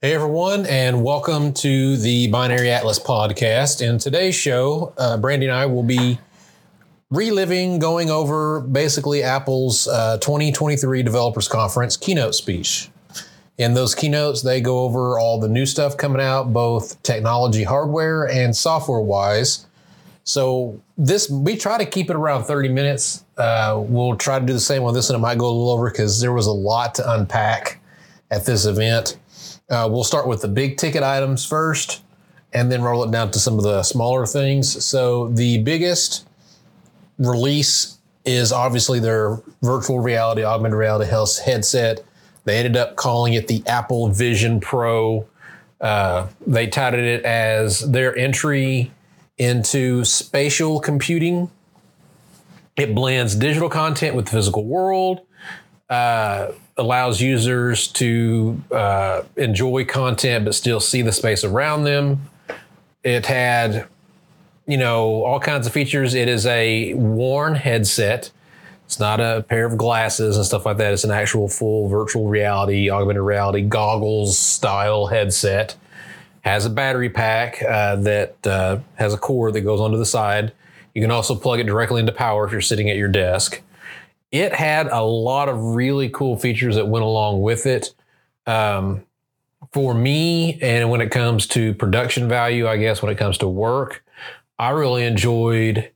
Hey everyone, and welcome to the Binary Atlas podcast. In today's show, uh, Brandy and I will be reliving, going over basically Apple's uh, 2023 Developers Conference keynote speech. In those keynotes, they go over all the new stuff coming out, both technology, hardware, and software wise. So this we try to keep it around 30 minutes. Uh, we'll try to do the same on this, and it might go a little over because there was a lot to unpack at this event. Uh, we'll start with the big ticket items first and then roll it down to some of the smaller things. So, the biggest release is obviously their virtual reality, augmented reality headset. They ended up calling it the Apple Vision Pro. Uh, they touted it as their entry into spatial computing. It blends digital content with the physical world. Uh, allows users to uh, enjoy content but still see the space around them. It had, you know, all kinds of features. It is a worn headset. It's not a pair of glasses and stuff like that. It's an actual full virtual reality, augmented reality goggles style headset. Has a battery pack uh, that uh, has a cord that goes onto the side. You can also plug it directly into power if you're sitting at your desk it had a lot of really cool features that went along with it. Um, for me, and when it comes to production value, I guess when it comes to work, I really enjoyed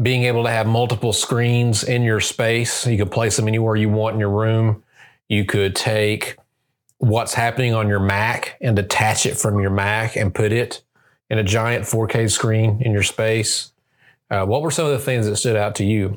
being able to have multiple screens in your space. You could place them anywhere you want in your room. You could take what's happening on your Mac and detach it from your Mac and put it in a giant 4K screen in your space. Uh, what were some of the things that stood out to you?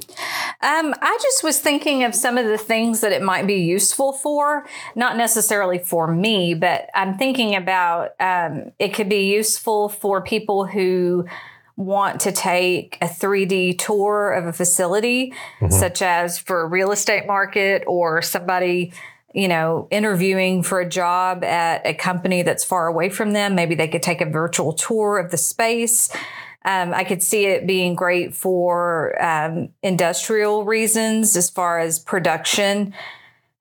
Um, I just was thinking of some of the things that it might be useful for, not necessarily for me, but I'm thinking about um, it could be useful for people who want to take a 3D tour of a facility, mm-hmm. such as for a real estate market or somebody you know, interviewing for a job at a company that's far away from them. Maybe they could take a virtual tour of the space. Um, I could see it being great for um, industrial reasons as far as production.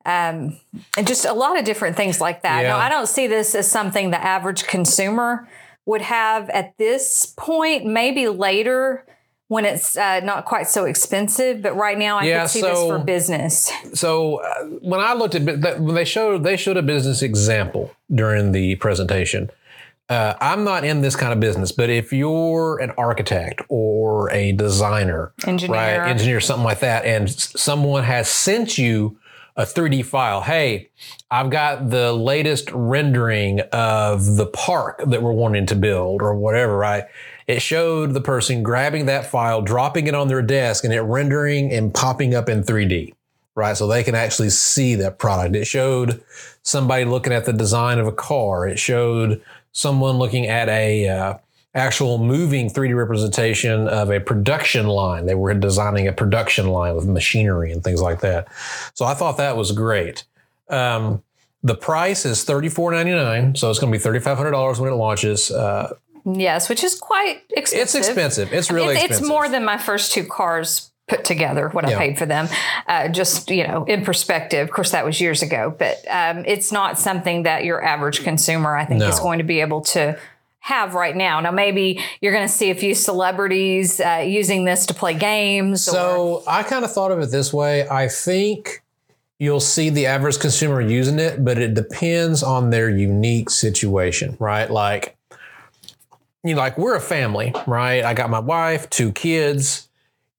Um, and just a lot of different things like that. Yeah. Now, I don't see this as something the average consumer would have at this point, maybe later when it's uh, not quite so expensive. But right now, I yeah, could see so, this for business. So uh, when I looked at when they showed they showed a business example during the presentation, uh, I'm not in this kind of business, but if you're an architect or a designer, engineer, right, engineer, something like that, and someone has sent you a 3D file, hey, I've got the latest rendering of the park that we're wanting to build or whatever, right? It showed the person grabbing that file, dropping it on their desk, and it rendering and popping up in 3D right? So they can actually see that product. It showed somebody looking at the design of a car. It showed someone looking at a uh, actual moving 3D representation of a production line. They were designing a production line with machinery and things like that. So I thought that was great. Um, the price is $34.99, so it's going to be $3,500 when it launches. Uh, yes, which is quite expensive. It's expensive. It's really it's, expensive. It's more than my first two cars put together what yeah. I paid for them. Uh, just you know, in perspective. Of course, that was years ago, but um, it's not something that your average consumer, I think, no. is going to be able to have right now. Now, maybe you're going to see a few celebrities uh, using this to play games. So or- I kind of thought of it this way. I think you'll see the average consumer using it, but it depends on their unique situation, right? Like, you know, like we're a family, right? I got my wife, two kids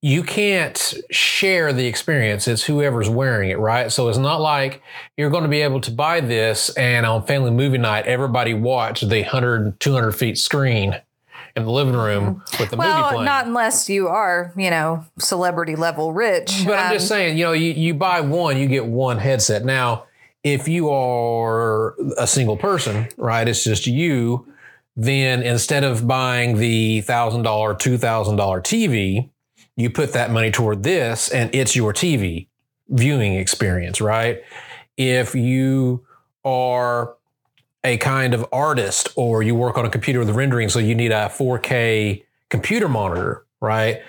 you can't share the experience. It's whoever's wearing it, right? So it's not like you're going to be able to buy this and on family movie night, everybody watch the 100, 200 feet screen in the living room with the well, movie playing. not unless you are, you know, celebrity level rich. But um, I'm just saying, you know, you, you buy one, you get one headset. Now, if you are a single person, right, it's just you, then instead of buying the $1,000, $2,000 TV, you put that money toward this and it's your TV viewing experience, right? If you are a kind of artist or you work on a computer with rendering, so you need a 4K computer monitor, right?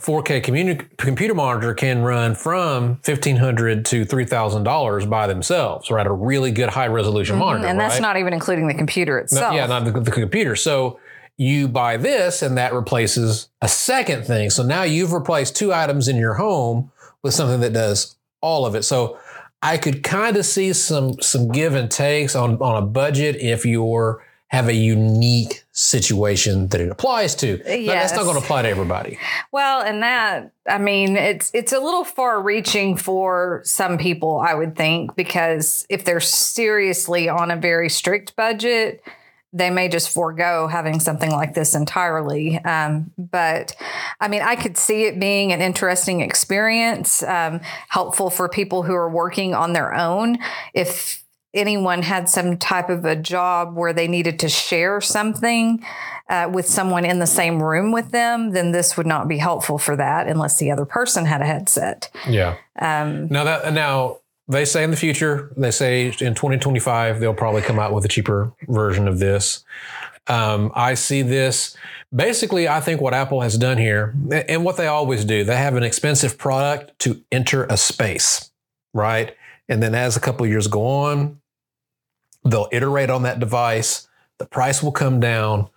4K computer, computer monitor can run from 1,500 to three thousand dollars by themselves, right? A really good high resolution monitor, Mm-hmm. and that's right? not even including the computer No, itself. yeah, not the, the computer. So you buy this, and that replaces a second thing. So now you've replaced two items in your home with something that does all of it. So I could kind of see some some give and takes on on a budget if you're have a unique situation that it applies to. But That's not going to apply to everybody. Well, and that I mean, it's it's a little far reaching for some people, I would think, because if they're seriously on a very strict budget, they may just forego having something like this entirely. Um, but I mean, I could see it being an interesting experience, um, helpful for people who are working on their own. If anyone had some type of a job where they needed to share something uh, with someone in the same room with them, then this would not be helpful for that unless the other person had a headset. Yeah. Um, Now that now they say in the future, they say in 2025 they'll probably come out with a cheaper version of this. Um, I see this basically. I think what Apple has done here, and what they always do, they have an expensive product to enter a space, right? And then as a couple of years go on, they'll iterate on that device. The price will come down.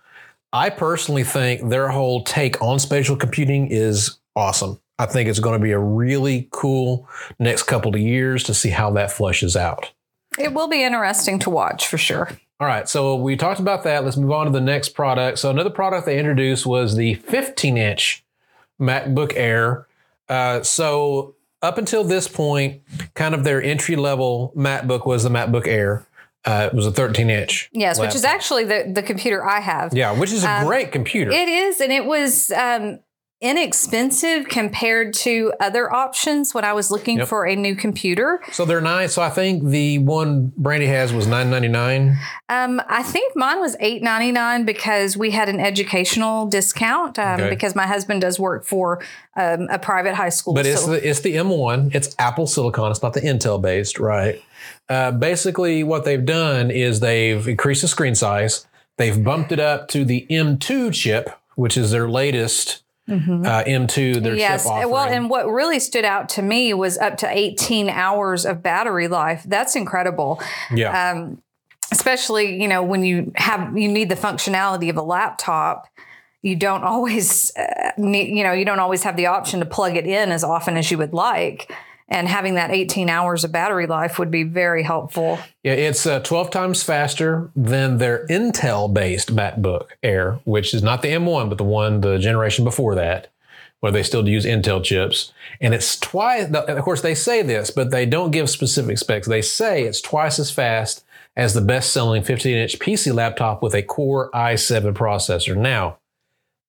I personally think their whole take on spatial computing is awesome. I think it's going to be a really cool next couple of years to see how that flushes out. it will be interesting to watch for sure. All right, so we talked about that. Let's move on to the next product. So another product they introduced was the 15-inch MacBook Air. Uh, so up until this point, kind of their entry-level MacBook was the MacBook Air. Uh, it was a 13-inch. Yes, which is actually the, the computer I have. yeah, which is a Um, great computer. It is, and it was um, inexpensive compared to other options when I was looking Yep. for a new computer. so they're nice. So I think the one Brandy has was 9.99. Um, I think mine was eight ninety nine because we had an educational discount um, Okay. because my husband does work for um, a private high school. But it's so- the it's the M1. It's Apple Silicon. It's not the Intel based, right? Uh, basically, what they've done is they've increased the screen size. They've bumped it up to the M2 chip, which is their latest Mhm. uh, M2. Their Yes. chip offering. Well, and what really stood out to me was up to 18 hours of battery life. That's incredible. yeah, Um, especially, you know, when you have you need the functionality of a laptop, you don't always uh, need, you know, you don't always have the option to plug it in as often as you would like. And having that 18 hours of battery life would be very helpful. yeah. It's uh, 12 times faster than their Intel based MacBook Air, which is not the M1, but the one the generation before that. Where they still use Intel chips, and it's twice. Of course, they say this, but they don't give specific specs. They say it's twice as fast as the best-selling 15-inch PC laptop with a Core i7 processor. Now,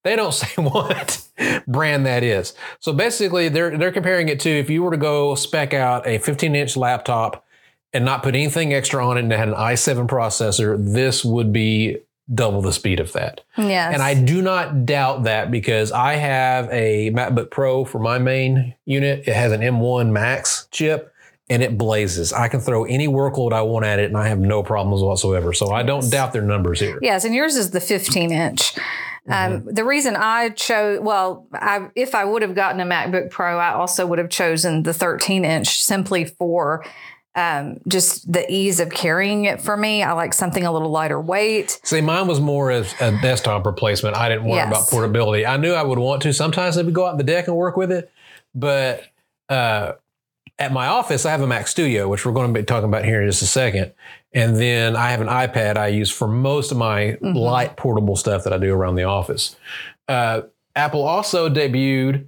they don't say what brand that is. So basically, they're they're comparing it to if you were to go spec out a 15-inch laptop and not put anything extra on it and it had an i7 processor, this would be double the speed of that. Yes. And I do not doubt that because I have a MacBook Pro for my main unit. It has an M1 Max chip and it blazes. I can throw any workload I want at it and I have no problems whatsoever. So I don't doubt their numbers here. Yes, and yours is the 15 inch. Um, Mm-hmm. the reason I chose, well, I, if I would have gotten a MacBook Pro, I also would have chosen the 13 inch simply for um, just the ease of carrying it for me. I like something a little lighter weight. See, mine was more as a desktop replacement. I didn't worry Yes. about portability. I knew I would want to. Sometimes I would go out on the deck and work with it, but uh, at my office, I have a Mac Studio, which we're going to be talking about here in just a second. And then I have an iPad I use for most of my Mhm. light portable stuff that I do around the office. Uh, Apple also debuted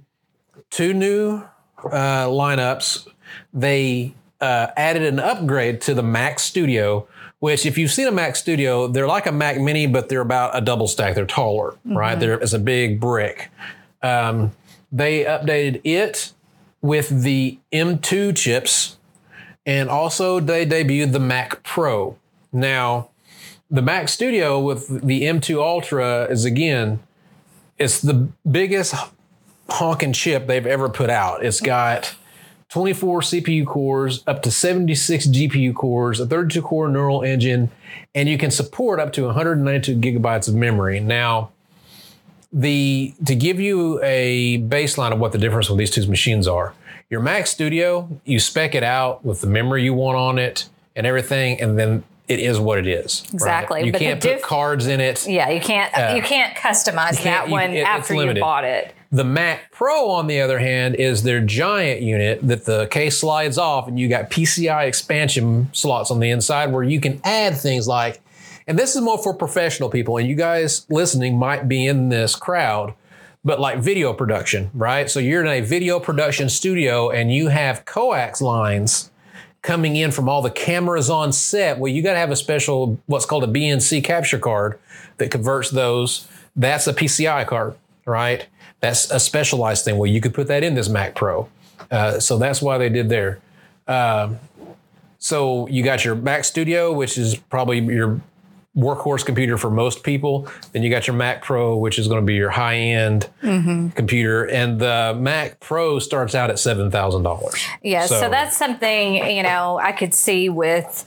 two new uh, lineups. They uh, added an upgrade to the Mac Studio, which, if you've seen a Mac Studio, they're like a Mac Mini, but they're about a double stack. They're taller, right? They're, it's a big brick. Um, they updated it with the M2 chips, and also they debuted the Mac Pro. Now, the Mac Studio with the M2 Ultra is again, it's the biggest honking chip they've ever put out. It's got 24 CPU cores, up to 76 GPU cores, a 32 core neural engine, and you can support up to 192 gigabytes of memory. Now, the to give you a baseline of what the difference with these two machines are. Your Mac Studio, you spec it out with the memory you want on it and everything, and then it is what it is. right? Exactly, You but can't put cards in it. Yeah, you can't Uh, you can't customize can't- that you- one it- after you bought it. The Mac Pro, on the other hand, is their giant unit that the case slides off, and you got PCI expansion slots on the inside where you can add things like, and this is more for professional people, and you guys listening might be in this crowd, but like video production, right? So you're in a video production studio and you have coax lines coming in from all the cameras on set. Well, you got to have a special, what's called a BNC capture card that converts those. That's a PCI card, right? That's a specialized thing. Well, you could put that in this Mac Pro. Uh, so that's why they did there. Um, so you got your Mac Studio, which is probably your workhorse computer for most people. Then you got your Mac Pro, which is going to be your high end computer. And the Mac Pro starts out at $7,000. Yeah, so, So- that's something you know I could see with.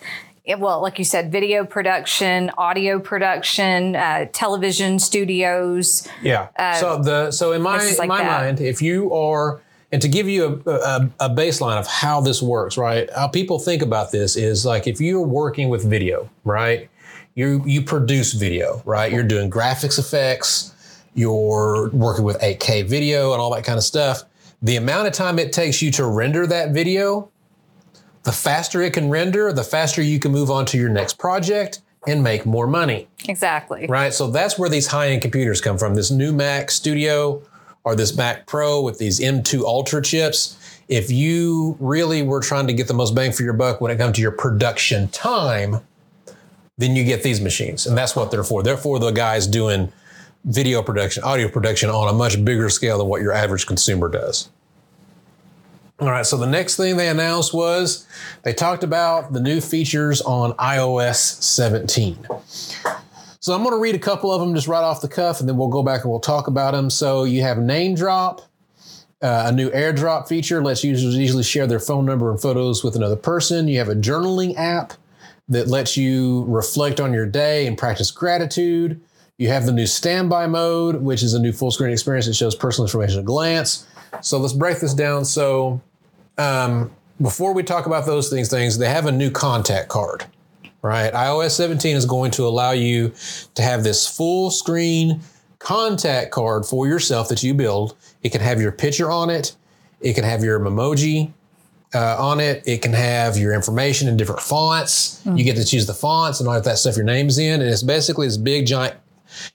Well, like you said, video production, audio production, uh, television studios. Yeah. so the so in my like my that. mind, if you are and to give you a, a, a baseline of how this works, right? How people think about this is like if you're working with video, right? You you produce video, right? You're doing graphics effects, you're working with 8K video and all that kind of stuff. The amount of time it takes you to render that video, the faster it can render, the faster you can move on to your next project and make more money Exactly. right? So that's where these high end computers come from. This new Mac Studio or this Mac Pro with these M2 Ultra chips. If you really were trying to get the most bang for your buck when it comes to your production time, then you get these machines. And that's what they're for. They're for the guys doing video production, audio production on a much bigger scale than what your average consumer does. All right, so the next thing they announced was they talked about the new features on iOS 17. So I'm going to read a couple of them just right off the cuff, and then we'll go back and we'll talk about them. So you have name drop, uh, a new AirDrop feature lets users easily share their phone number and photos with another person. You have a journaling app that lets you reflect on your day and practice gratitude. You have the new standby mode, which is a new full screen experience that shows personal information at a glance. So let's break this down. So um, before we talk about those things, things they have a new contact card right? iOS 17 is going to allow you to have this full screen contact card for yourself that you build. It can have your picture on it, it can have your emoji uh, on it, it can have your information in different fonts. You get to choose the fonts and all of that stuff your name's in. And it's basically this big, giant,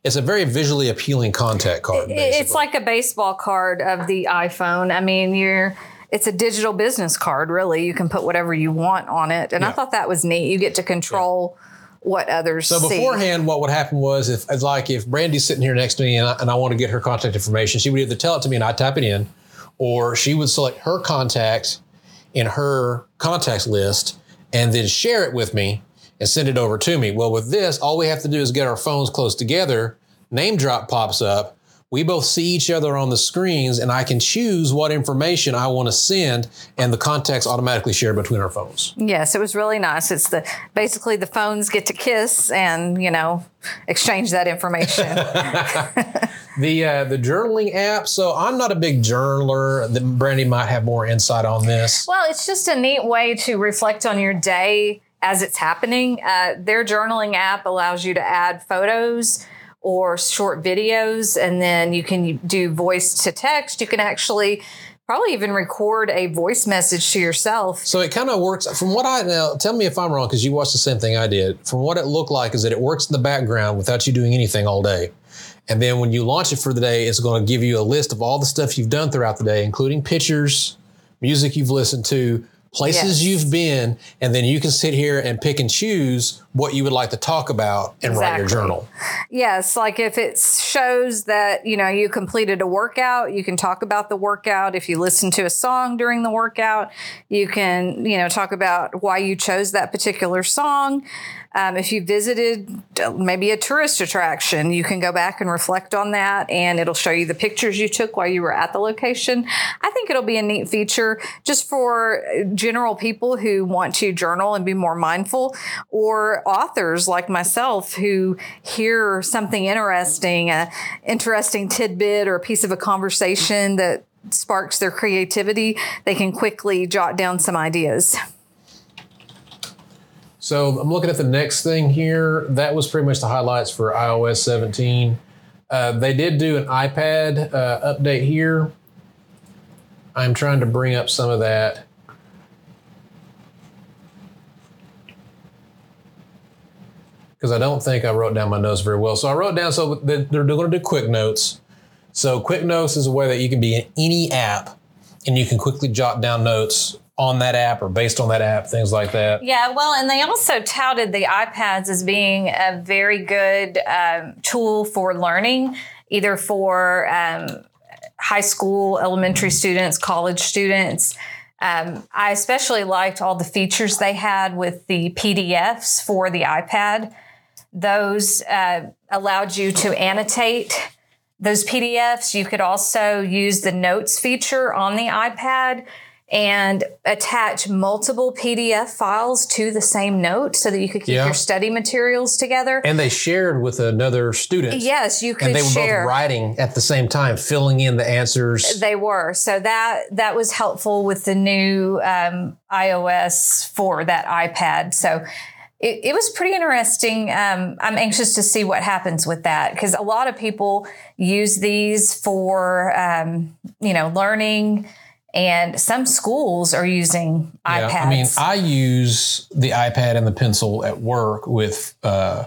it's a very visually appealing contact card. Basically. It's like a baseball card of the iPhone. I mean, you're it's a digital business card, really. You can put whatever you want on it. And I thought that was neat. You get to control what others So see. beforehand, what would happen was if it's like if Brandy's sitting here next to me and I, and I want to get her contact information, she would either tell it to me and I type it in, or she would select her contact in her contacts list and then share it with me and send it over to me. Well, with this, all we have to do is get our phones close together. Name drop pops up. We both see each other on the screens, and I can choose what information I want to send, and the contacts automatically share between our phones. Yes, it was really nice. It's the basically the phones get to kiss and, you know, exchange that information. The uh, the journaling app. So I'm not a big journaler. The Brandy might have more insight on this. Well, it's just a neat way to reflect on your day as it's happening. Uh, their journaling app allows you to add photos or short videos, and then you can do voice to text. You can actually probably even record a voice message to yourself. So it kind of works from what I now. Tell me if I'm wrong because you watched the same thing I did. From what it looked like is that it works in the background without you doing anything all day. And then when you launch it for the day, it's going to give you a list of all the stuff you've done throughout the day, including pictures, music you've listened to, places Yes. you've been, and then you can sit here and pick and choose what you would like to talk about and write your journal. Yes, like if it shows that, you know, you completed a workout, you can talk about the workout. If you listen to a song during the workout, you can, you know, talk about why you chose that particular song. Um, if you visited uh, maybe a tourist attraction, you can go back and reflect on that, and it'll show you the pictures you took while you were at the location. I think it'll be a neat feature just for general people who want to journal and be more mindful, or authors like myself who hear something interesting, a interesting tidbit or a piece of a conversation that sparks their creativity, they can quickly jot down some ideas. So I'm looking at the next thing here. That was pretty much the highlights for iOS 17. Uh, they did do an iPad uh, update here. I'm trying to bring up some of that. Because I don't think I wrote down my notes very well. So I wrote down, so they're going to do quick notes. So quick notes is a way that you can be in any app and you can quickly jot down notes on that app or based on that app, things like that. Yeah, well, and they also touted the iPads as being a very good um, tool for learning, either for um, high school, elementary students, college students. Um, I especially liked all the features they had with the PDFs for the iPad. Those uh, allowed you to annotate those PDFs. You could also use the notes feature on the iPad and attach multiple PDF files to the same note so that you could keep yeah. your study materials together. And they shared with another student. Yes, you could And they were share. both writing at the same time, filling in the answers. They were. So that that was helpful with the new um, iOS for that iPad. So it, it, was pretty interesting. Um, I'm anxious to see what happens with that because a lot of people use these for, um, you know, learning and some schools are using iPads. yeah. I mean, I use the iPad and the pencil at work with uh,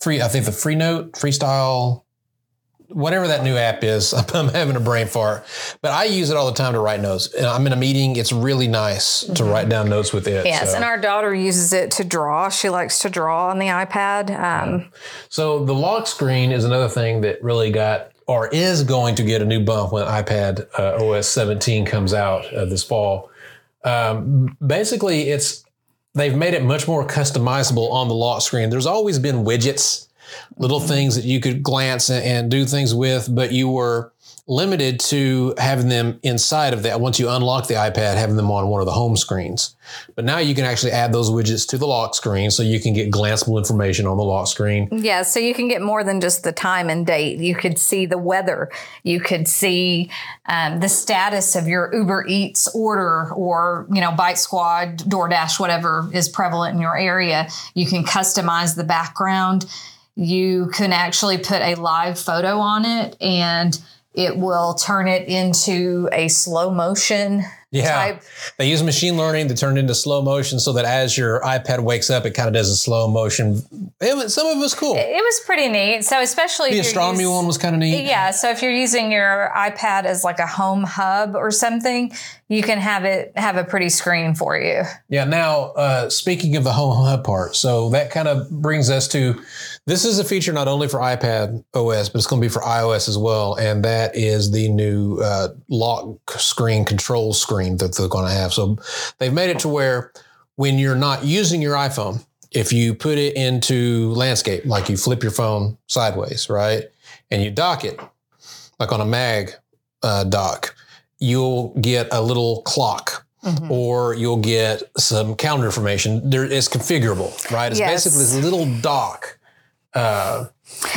free. I think the Freenote, Freestyle, whatever that new app is. I'm having a brain fart, but I use it all the time to write notes. And I'm in a meeting. It's really nice mm-hmm. to write down notes with it. Yes, so. and our daughter uses it to draw. She likes to draw on the iPad. Um, so the lock screen is another thing that really got or is going to get a new bump when iPad uh, OS 17 comes out uh, this fall. Um, basically, it's they've made it much more customizable on the lock screen. There's always been widgets, little things that you could glance and, and do things with, but you were limited to having them inside of that. Once you unlock the iPad, having them on one of the home screens. But now you can actually add those widgets to the lock screen so you can get glanceable information on the lock screen. Yeah, so you can get more than just the time and date. You could see the weather. You could see um, the status of your Uber Eats order or, you know, Bite Squad, DoorDash, whatever is prevalent in your area. You can customize the background. You can actually put a live photo on it and it will turn it into a slow motion yeah. Type. They use machine learning to turn it into slow motion so that as your iPad wakes up, it kind of does a slow motion. It, some of it was cool. It, was pretty neat. So especially the astronomy one was kind of neat. Yeah. So if you're using your iPad as like a home hub or something, you can have it have a pretty screen for you. Yeah. Now, uh, speaking of the home hub part, so that kind of brings us to this is a feature not only for iPad OS, but it's going to be for iOS as well. And that is the new uh, lock screen control screen that they're going to have. So they've made it to where when you're not using your iPhone, if you put it into landscape, like you flip your phone sideways, right? And you dock it, like on a mag uh, dock, you'll get a little clock Mm-hmm. or you'll get some calendar information. There, it's configurable, right? It's yes. basically this little dock uh,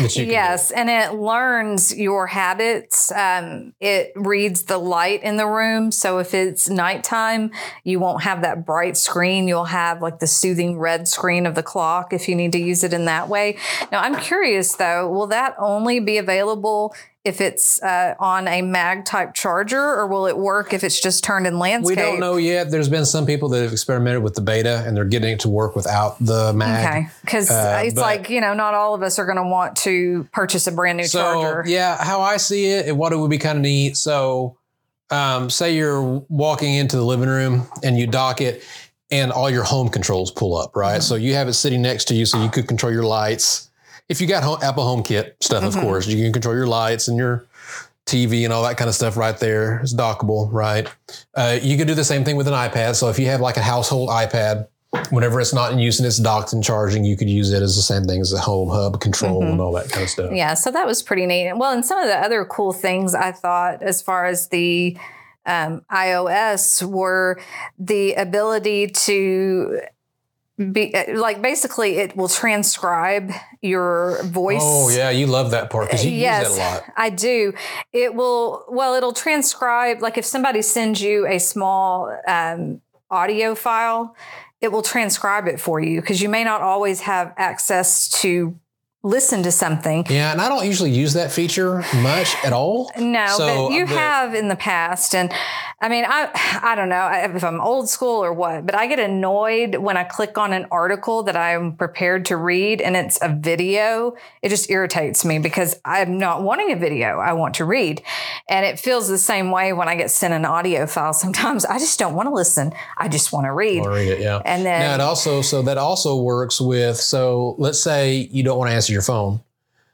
yes, and it learns your habits. Um, it reads the light in the room. So if it's nighttime, you won't have that bright screen. You'll have like the soothing red screen of the clock if you need to use it in that way. Now, I'm curious though, will that only be available if it's uh, on a mag type charger or will it work if it's just turned in landscape? We don't know yet. There's been some people that have experimented with the beta and they're getting it to work without the mag. Okay. Because uh, it's like, you know, not all of us are going to want to purchase a brand new so, charger. Yeah. How I see it and what it would be kind of neat. So, um, say you're walking into the living room and you dock it and all your home controls pull up, right? Mm-hmm. So you have it sitting next to you so you could control your lights if you got home, Apple HomeKit stuff, mm-hmm. of course, you can control your lights and your TV and all that kind of stuff right there. It's dockable, right? Uh, you can do the same thing with an iPad. So if you have like a household iPad, whenever it's not in use and it's docked and charging, you could use it as the same thing as the home hub control and all that kind of stuff. Yeah, so that was pretty neat. Well, and some of the other cool things I thought as far as the um, iOS were the ability to be uh, like basically it will transcribe your voice. Oh yeah, you love that part because you yes, use that a lot. I do. It will, well, it'll transcribe, like if somebody sends you a small um, audio file, it will transcribe it for you because you may not always have access to listen to something. Yeah, and I don't usually use that feature much at all. No, So, but you uh, but- have in the past, and I mean, I I don't know if I'm old school or what, but I get annoyed when I click on an article that I'm prepared to read and it's a video. It just irritates me because I'm not wanting a video. I want to read, and it feels the same way when I get sent an audio file. Sometimes I just don't want to listen. I just want to read. Read it, yeah. And then- now it also so that also works with so let's say you don't want to answer your phone,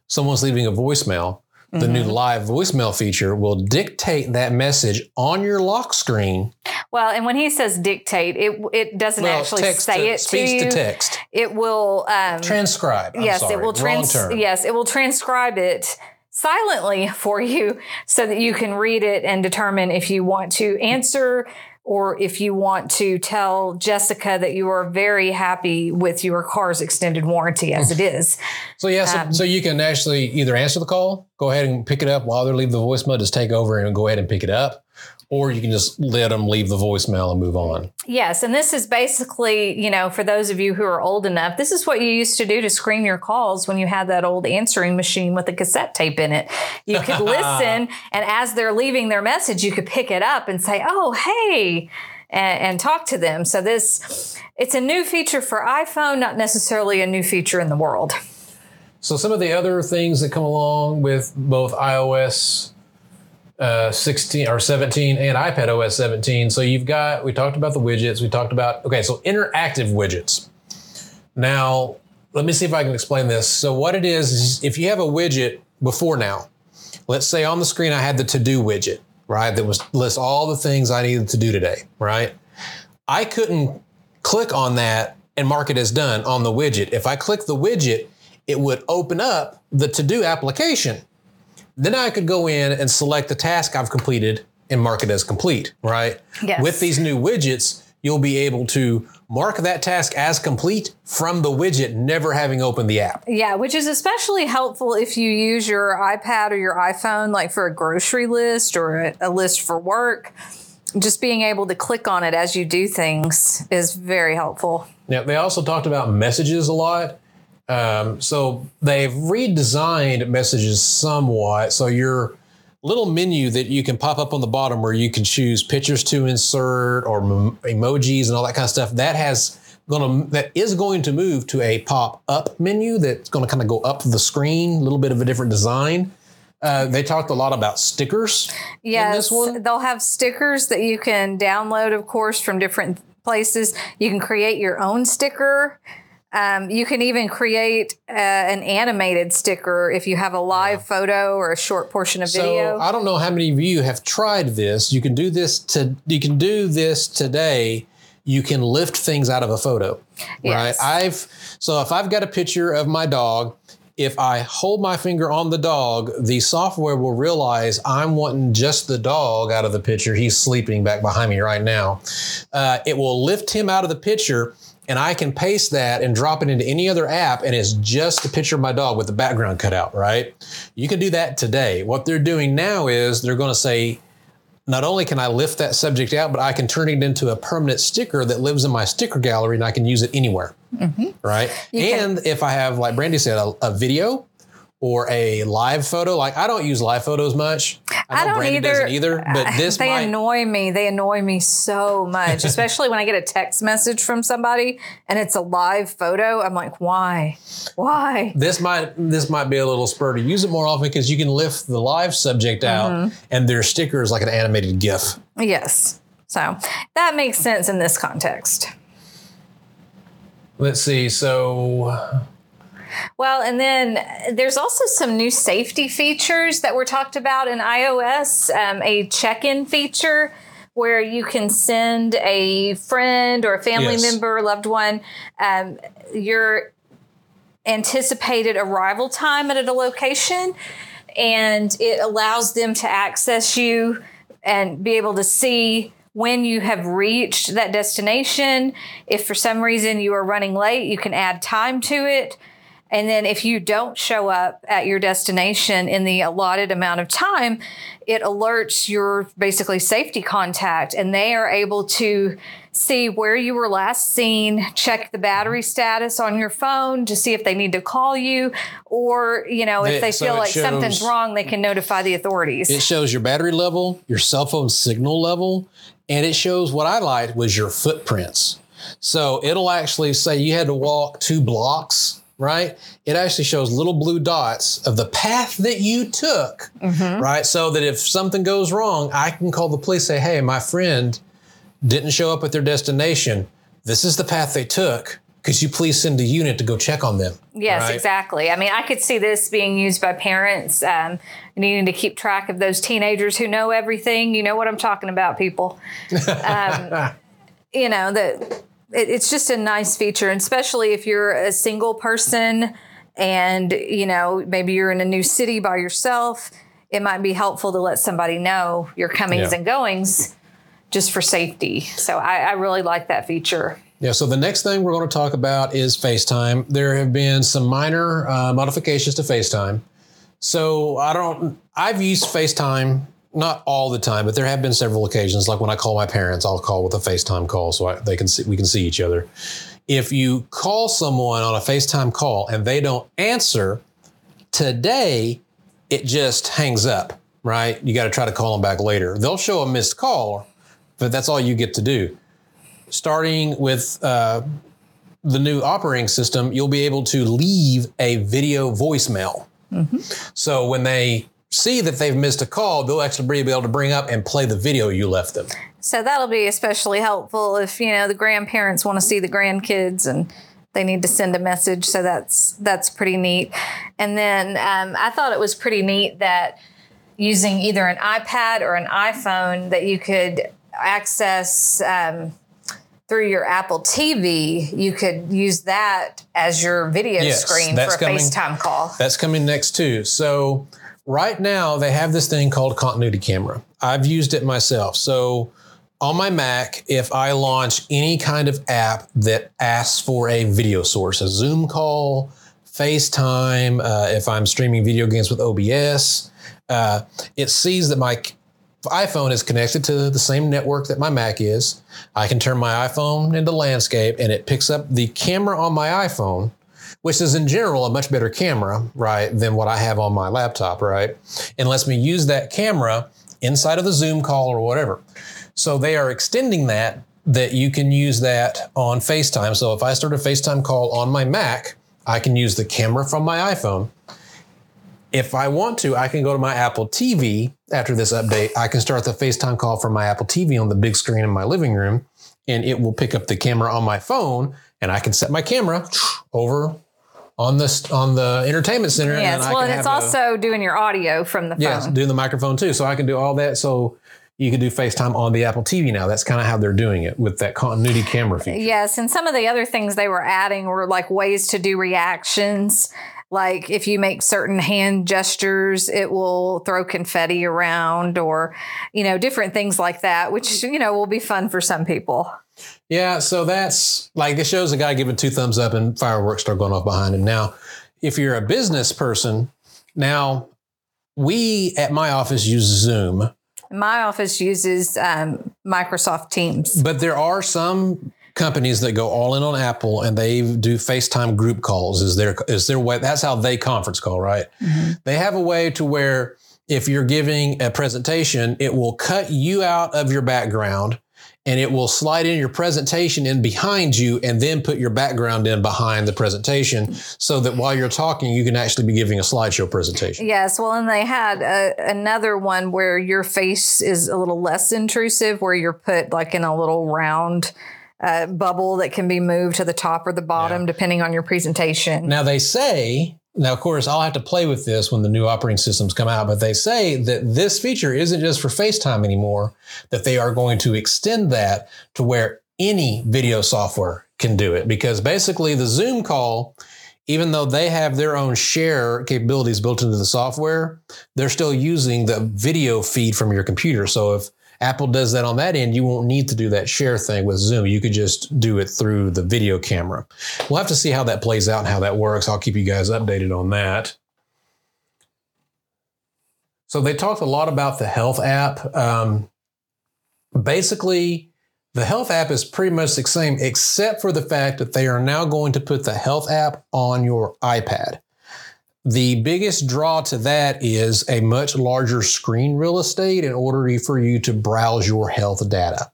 someone's leaving a voicemail. The new Mm-hmm. live voicemail feature will dictate that message on your lock screen. Well, and when he says dictate, it it doesn't Well, actually say to, it to speech you. to text. It will. Um, Transcribe. I'm yes, sorry, it will wrong trans. Yes, it will transcribe it silently for you, so that you can read it and determine if you want to answer or if you want to tell Jessica that you are very happy with your car's extended warranty as it is. So yeah, so, Um, so you can actually either answer the call, go ahead and pick it up while they're leaving the voicemail, just take over and go ahead and pick it up, or you can just let them leave the voicemail and move on. Yes, and this is basically, you know, for those of you who are old enough, this is what you used to do to screen your calls when you had that old answering machine with a cassette tape in it. You could listen, and as they're leaving their message, you could pick it up and say, "Oh, hey." And, and talk to them. So this, it's a new feature for iPhone, not necessarily a new feature in the world. So some of the other things that come along with both iOS uh, 16 or 17 and iPad OS 17. So you've got we talked about the widgets. We talked about okay, so interactive widgets. Now let me see if I can explain this. So what it is is if you have a widget before now, let's say on the screen I had the to do widget, right? That was lists all the things I needed to do today, right? I couldn't click on that and mark it as done on the widget. If I click the widget, it would open up the to do application. Then I could go in and select the task I've completed and mark it as complete, right? Yes. With these new widgets, you'll be able to mark that task as complete from the widget, never having opened the app. Yeah, which is especially helpful if you use your iPad or your iPhone, like for a grocery list or a, a list for work. Just being able to click on it as you do things is very helpful. Now, they also talked about messages a lot. Um, so they've redesigned messages somewhat. So your little menu that you can pop up on the bottom where you can choose pictures to insert or m- emojis and all that kind of stuff, that has going to that is going to move to a pop up menu that's going to kind of go up the screen, a little bit of a different design. Uh, they talked a lot about stickers. Yes, this one? they'll have stickers that you can download, of course, from different places. You can create your own sticker. Um, you can even create uh, an animated sticker if you have a live photo or a short portion of video. So I don't know how many of you have tried this. You can do this to you can do this today. You can lift things out of a photo. Yes. Right? I've so if I've got a picture of my dog, if I hold my finger on the dog, the software will realize I'm wanting just the dog out of the picture. He's sleeping back behind me right now. Uh, it will lift him out of the picture and I can paste that and drop it into any other app, and it's just a picture of my dog with the background cut out, right? You can do that today. What they're doing now is they're going to say, not only can I lift that subject out, but I can turn it into a permanent sticker that lives in my sticker gallery and I can use it anywhere, mm-hmm. right? can- and if I have, like Brandy said, a, a video or a live photo, like I don't use live photos much. I I don't either. either, but this they might. annoy me. They annoy me so much, especially when I get a text message from somebody and it's a live photo. I'm like, why? Why? this might this might be a little spur to use it more often because you can lift the live subject out Mm-hmm. and their sticker is like an animated GIF. Yes. So that makes sense in this context. Let's see. So Well, and then there's also some new safety features that were talked about in iOS. Um, a check in feature where you can send a friend or a family Yes. member, loved one, um, your anticipated arrival time at a location, and it allows them to access you and be able to see when you have reached that destination. If for some reason you are running late, you can add time to it. And then if you don't show up at your destination in the allotted amount of time, it alerts your basically safety contact and they are able to see where you were last seen, check the battery status on your phone to see if they need to call you or, you know, if They- they so feel it like something's wrong, they can notify the authorities. It shows your battery level, your cell phone signal level, and it shows what I liked was your footprints. So it'll actually say you had to walk two blocks, right? It actually shows little blue dots of the path that you took, right? So that if something goes wrong, I can call the police, say, hey, my friend didn't show up at their destination. This is the path they took. Could you please send a unit to go check on them? Yes, Right? exactly. I mean, I could see this being used by parents um, needing to keep track of those teenagers who know everything. You know what I'm talking about, people. Um, you know that it, it's just a nice feature, and especially if you're a single person and you know maybe you're in a new city by yourself. It might be helpful to let somebody know your comings Yeah. and goings just for safety. So I, I really like that feature. Yeah, so the next thing we're going to talk about is FaceTime. There have been some minor uh, modifications to FaceTime. So I don't, I've used FaceTime not all the time, but there have been several occasions. Like when I call my parents, I'll call with a FaceTime call so I, they can see, we can see each other. If you call someone on a FaceTime call and they don't answer, today it just hangs up, right? You got to try to call them back later. They'll show a missed call, but that's all you get to do starting with uh, the new operating system, you'll be able to leave a video voicemail. So when they see that they've missed a call, they'll actually be able to bring up and play the video you left them. So that'll be especially helpful if you know the grandparents want to see the grandkids and they need to send a message. So that's that's pretty neat. And then um, I thought it was pretty neat that using either an iPad or an iPhone that you could access. Um, through your Apple TV, you could use that as your video Yes, screen for a coming. FaceTime call. That's coming next too. So right now they have this thing called continuity camera. I've used it myself. So on my Mac, if I launch any kind of app that asks for a video source, a Zoom call, FaceTime, uh, if I'm streaming video games with OBS, uh, it sees that my iPhone is connected to the same network that my Mac is. I can turn my iPhone into landscape and it picks up the camera on my iPhone, which is in general a much better camera, right, than what I have on my laptop, right? And lets me use that camera inside of the Zoom call or whatever. So they are extending that that you can use that on FaceTime. So if I start a FaceTime call on my Mac, I can use the camera from my iPhone. If I want to, I can go to my Apple TV after this update. I can start the FaceTime call from my Apple TV on the big screen in my living room, and it will pick up the camera on my phone, and I can set my camera over on the on the entertainment center. and Yes, I well, and it's have a- also doing your audio from the phone. Yes, doing the microphone too. So I can do all that. So you can do FaceTime on the Apple TV now. That's kind of how they're doing it with that continuity camera feature. Yes, and some of the other things they were adding were like ways to do reactions. Like if you make certain hand gestures, it will throw confetti around or, you know, different things like that, which, you know, will be fun for some people. Yeah, so that's like it shows a guy giving two thumbs up and fireworks start going off behind him. Now, if you're a business person, now we at my office use Zoom, My office uses um, Microsoft Teams. but there are some companies that go all in on Apple and they do FaceTime group calls is their is their way that's how they conference call, right? They have a way to where if you're giving a presentation, it will cut you out of your background and it will slide in your presentation in behind you and then put your background in behind the presentation so that while you're talking, you can actually be giving a slideshow presentation. Yes, well, and they had a, another one where your face is a little less intrusive, where you're put like in a little round uh, bubble that can be moved to the top or the bottom, depending on your presentation. Now they say Now, of course, I'll have to play with this when the new operating systems come out, but they say that this feature isn't just for FaceTime anymore, that they are going to extend that to where any video software can do it. Because basically, the Zoom call, even though they have their own share capabilities built into the software, they're still using the video feed from your computer. So if Apple does that on that end, you won't need to do that share thing with Zoom. You could just do it through the video camera. We'll have to see how that plays out and how that works. I'll keep you guys updated on that. So they talked a lot about the health app. Um, basically, the health app is pretty much the same, except for the fact that they are now going to put the health app on your iPad. The biggest draw to that is a much larger screen real estate in order for you to browse your health data.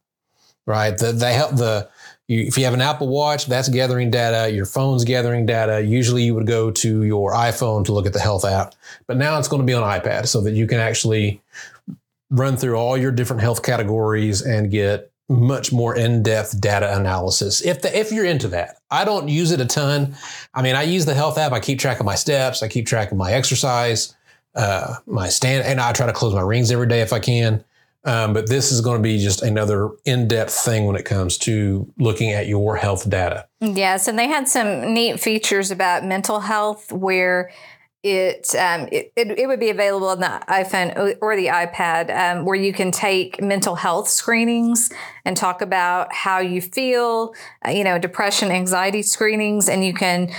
Right? The help the you, if you have an Apple Watch, that's gathering data. Your phone's gathering data. Usually, you would go to your iPhone to look at the health app, but now it's going to be on iPad so that you can actually run through all your different health categories and get much more in-depth data analysis. If the, if you're into that i don't use it a ton. I mean i use the health app. I keep track of my steps. I keep track of my exercise uh, my stand and i try to close my rings every day if i can. Um, but this is going to be just another in-depth thing when it comes to looking at your health data. Yes and they had some neat features about mental health where it, um, it, it, it, would be available on the iPhone or the iPad um, where you can take mental health screenings and talk about how you feel, uh, you know, depression, anxiety screenings, and you can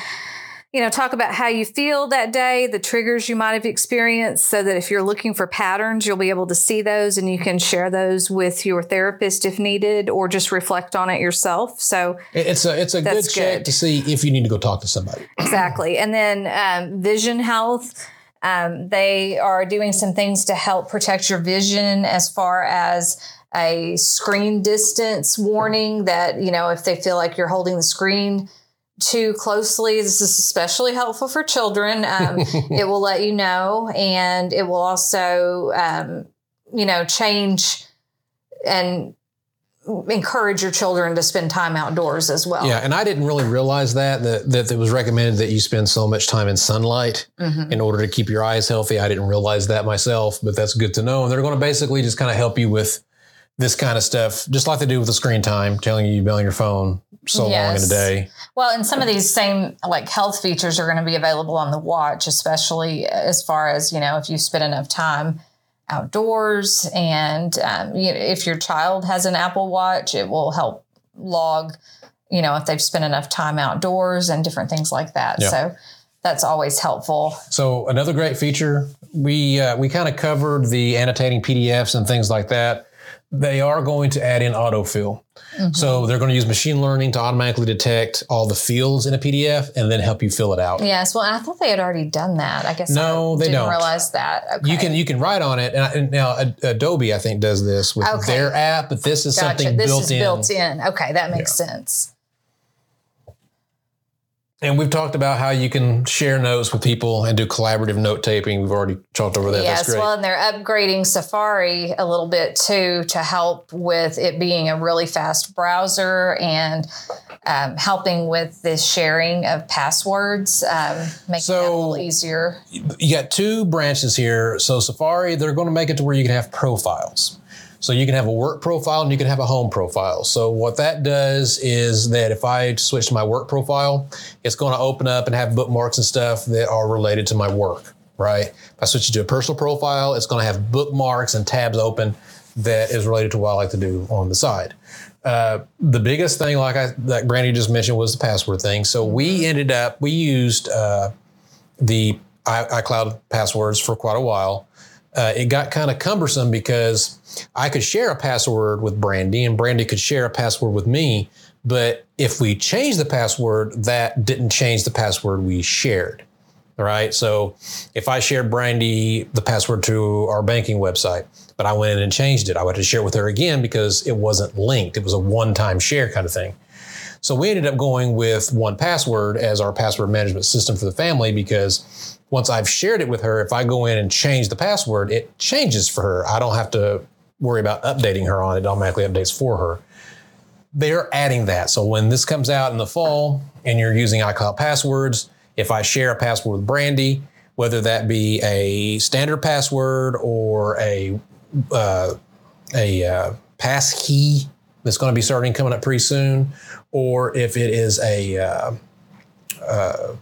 you know, talk about how you feel that day, the triggers you might have experienced, so that if you're looking for patterns, you'll be able to see those and you can share those with your therapist if needed, or just reflect on it yourself. So it's a it's a good check to see if you need to go talk to somebody. Exactly, and then um, vision health. Um, they are doing some things to help protect your vision as far as a screen distance warning that you know if they feel like you're holding the screen too closely. This is especially helpful for children. Um, it will let you know, and it will also, um, you know, change and encourage your children to spend time outdoors as well. Yeah, and I didn't really realize that that, that it was recommended that you spend so much time in sunlight mm-hmm. in order to keep your eyes healthy. I didn't realize that myself, but that's good to know. And they're going to basically just kind of help you with this kind of stuff, just like they do with the screen time, telling you you've been on your phone so yes. long in a day. Well, and some of these same like health features are going to be available on the watch, especially as far as you know if you spend enough time outdoors, and um, you know, if your child has an Apple Watch, it will help log, you know, if they've spent enough time outdoors and different things like that. Yep. So that's always helpful. So another great feature we uh, we kind of covered the annotating PDFs and things like that they are going to add in autofill. Mm-hmm. So they're going to use machine learning to automatically detect all the fields in a PDF and then help you fill it out. Yes. Well, I thought they had already done that. I guess no, I they didn't don't realize that. Okay. You can you can write on it, and, now Adobe I think does this with okay. their app, but this is gotcha. something this built is in. Built in. Okay, that makes yeah. sense. And we've talked about how you can share notes with people and do collaborative note taping. We've already talked over that. Yes, well, and they're upgrading Safari a little bit too to help with it being a really fast browser and um, helping with this sharing of passwords, um, making so, that a little easier. You got two branches here. So Safari, they're going to make it to where you can have profiles. So you can have a work profile and you can have a home profile. So what that does is that if I switch to my work profile, it's going to open up and have bookmarks and stuff that are related to my work, right? If I switch it to a personal profile, it's going to have bookmarks and tabs open that is related to what I like to do on the side. Uh, the biggest thing, like I, like Brandy just mentioned, was the password thing. So we ended up, we used uh, the iCloud passwords for quite a while. Uh, it got kind of cumbersome because I could share a password with Brandy and Brandy could share a password with me. But if we change the password, that didn't change the password we shared. Right. So if I shared Brandy the password to our banking website, but I went in and changed it, I have to share it with her again because it wasn't linked. It was a one time share kind of thing. So we ended up going with 1Password as our password management system for the family because once I've shared it with her, if I go in and change the password, it changes for her. I don't have to worry about updating her on it. Automatically updates for her. They're adding that. So when this comes out in the fall and you're using iCloud passwords, if I share a password with Brandy, whether that be a standard password or a uh, a uh, pass key that's going to be starting coming up pretty soon, or if it is a uh, uh,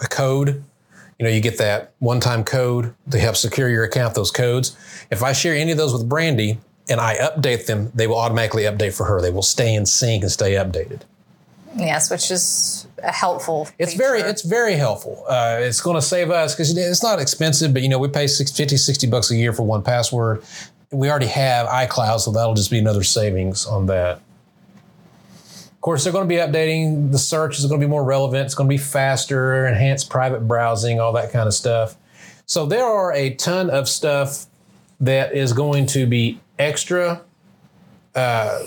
a code. You know, you get that one-time code to help secure your account. Those codes. If I share any of those with Brandy and I update them, they will automatically update for her. They will stay in sync and stay updated. Yes, which is a helpful. It's feature. very it's very helpful. Uh, it's going to save us because it's not expensive, but you know we pay 60, 50, 60 bucks a year for 1Password. We already have iCloud, so that'll just be another savings on that. Of course, they're going to be updating. The search is going to be more relevant. It's going to be faster, enhanced private browsing, all that kind of stuff. So there are a ton of stuff that is going to be extra. Uh,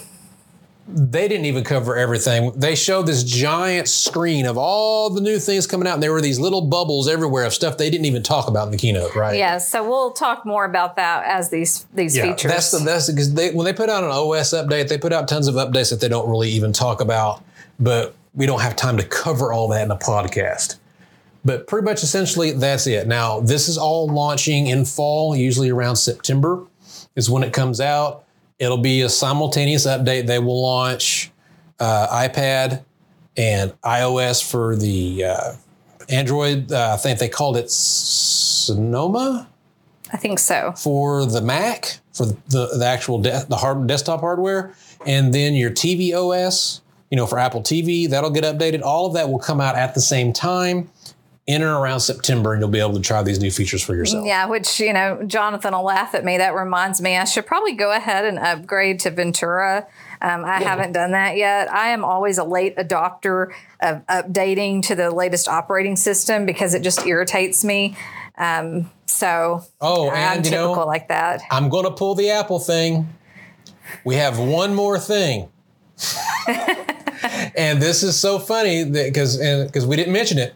they didn't even cover everything. They showed this giant screen of all the new things coming out, and there were these little bubbles everywhere of stuff they didn't even talk about in the keynote, right? Yeah, so we'll talk more about that as these these Yeah, features. that's the that's because they when they put out an OS update, they put out tons of updates that they don't really even talk about, but we don't have time to cover all that in a podcast. But pretty much essentially that's it. Now, this is all launching in fall, usually around September is when it comes out. It'll be a simultaneous update. They will launch uh, iPad and iOS for the uh, Android. Uh, I think they called it Sonoma I think so. for the Mac for the the actual de- the hard desktop hardware, and then your TV OS, you know, for Apple TV, that'll get updated. All of that will come out at the same time in and around September, and you'll be able to try these new features for yourself. Yeah, which you know, Jonathan will laugh at me. That reminds me, I should probably go ahead and upgrade to Ventura. Um, I haven't done that yet. I am always a late adopter of updating to the latest operating system because it just irritates me. Um, so Oh, I'm and you typical know, like that. I'm going to pull the Apple thing. We have one more thing. and this is so funny because because we didn't mention it,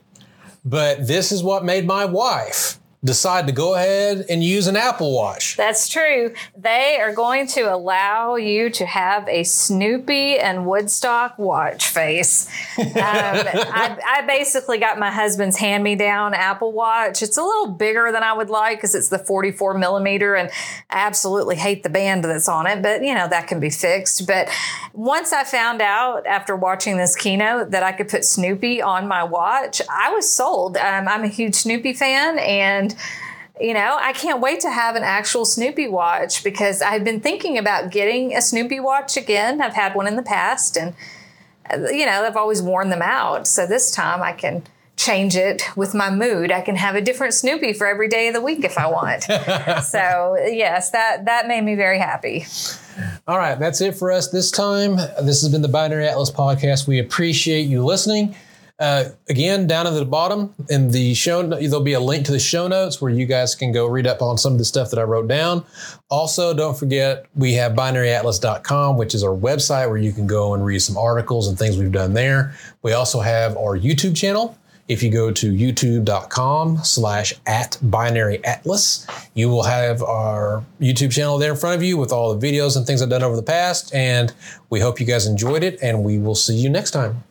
but this is what made my wife decide to go ahead and use an Apple Watch. That's true. They are going to allow you to have a Snoopy and Woodstock watch face. Um, I, I basically got my husband's hand me down Apple Watch. It's a little bigger than I would like because it's the 44 millimeter, and I absolutely hate the band that's on it, but you know, that can be fixed. But once I found out after watching this keynote that I could put Snoopy on my watch, I was sold. Um, I'm a huge Snoopy fan, and you know, I can't wait to have an actual Snoopy watch because I've been thinking about getting a Snoopy watch again. I've had one in the past and, uh, you know, I've always worn them out. So this time I can change it with my mood. I can have a different Snoopy for every day of the week if I want. so, yes, that, that made me very happy. All right, that's it for us this time. This has been the Binary Atlas podcast. We appreciate you listening. Uh, again, down at the bottom in the show, there'll be a link to the show notes where you guys can go read up on some of the stuff that I wrote down. Also, don't forget we have binaryatlas.com, which is our website where you can go and read some articles and things we've done there. We also have our YouTube channel. If you go to youtube.com slash at binary atlas, you will have our YouTube channel there in front of you with all the videos and things I've done over the past. And we hope you guys enjoyed it, and we will see you next time.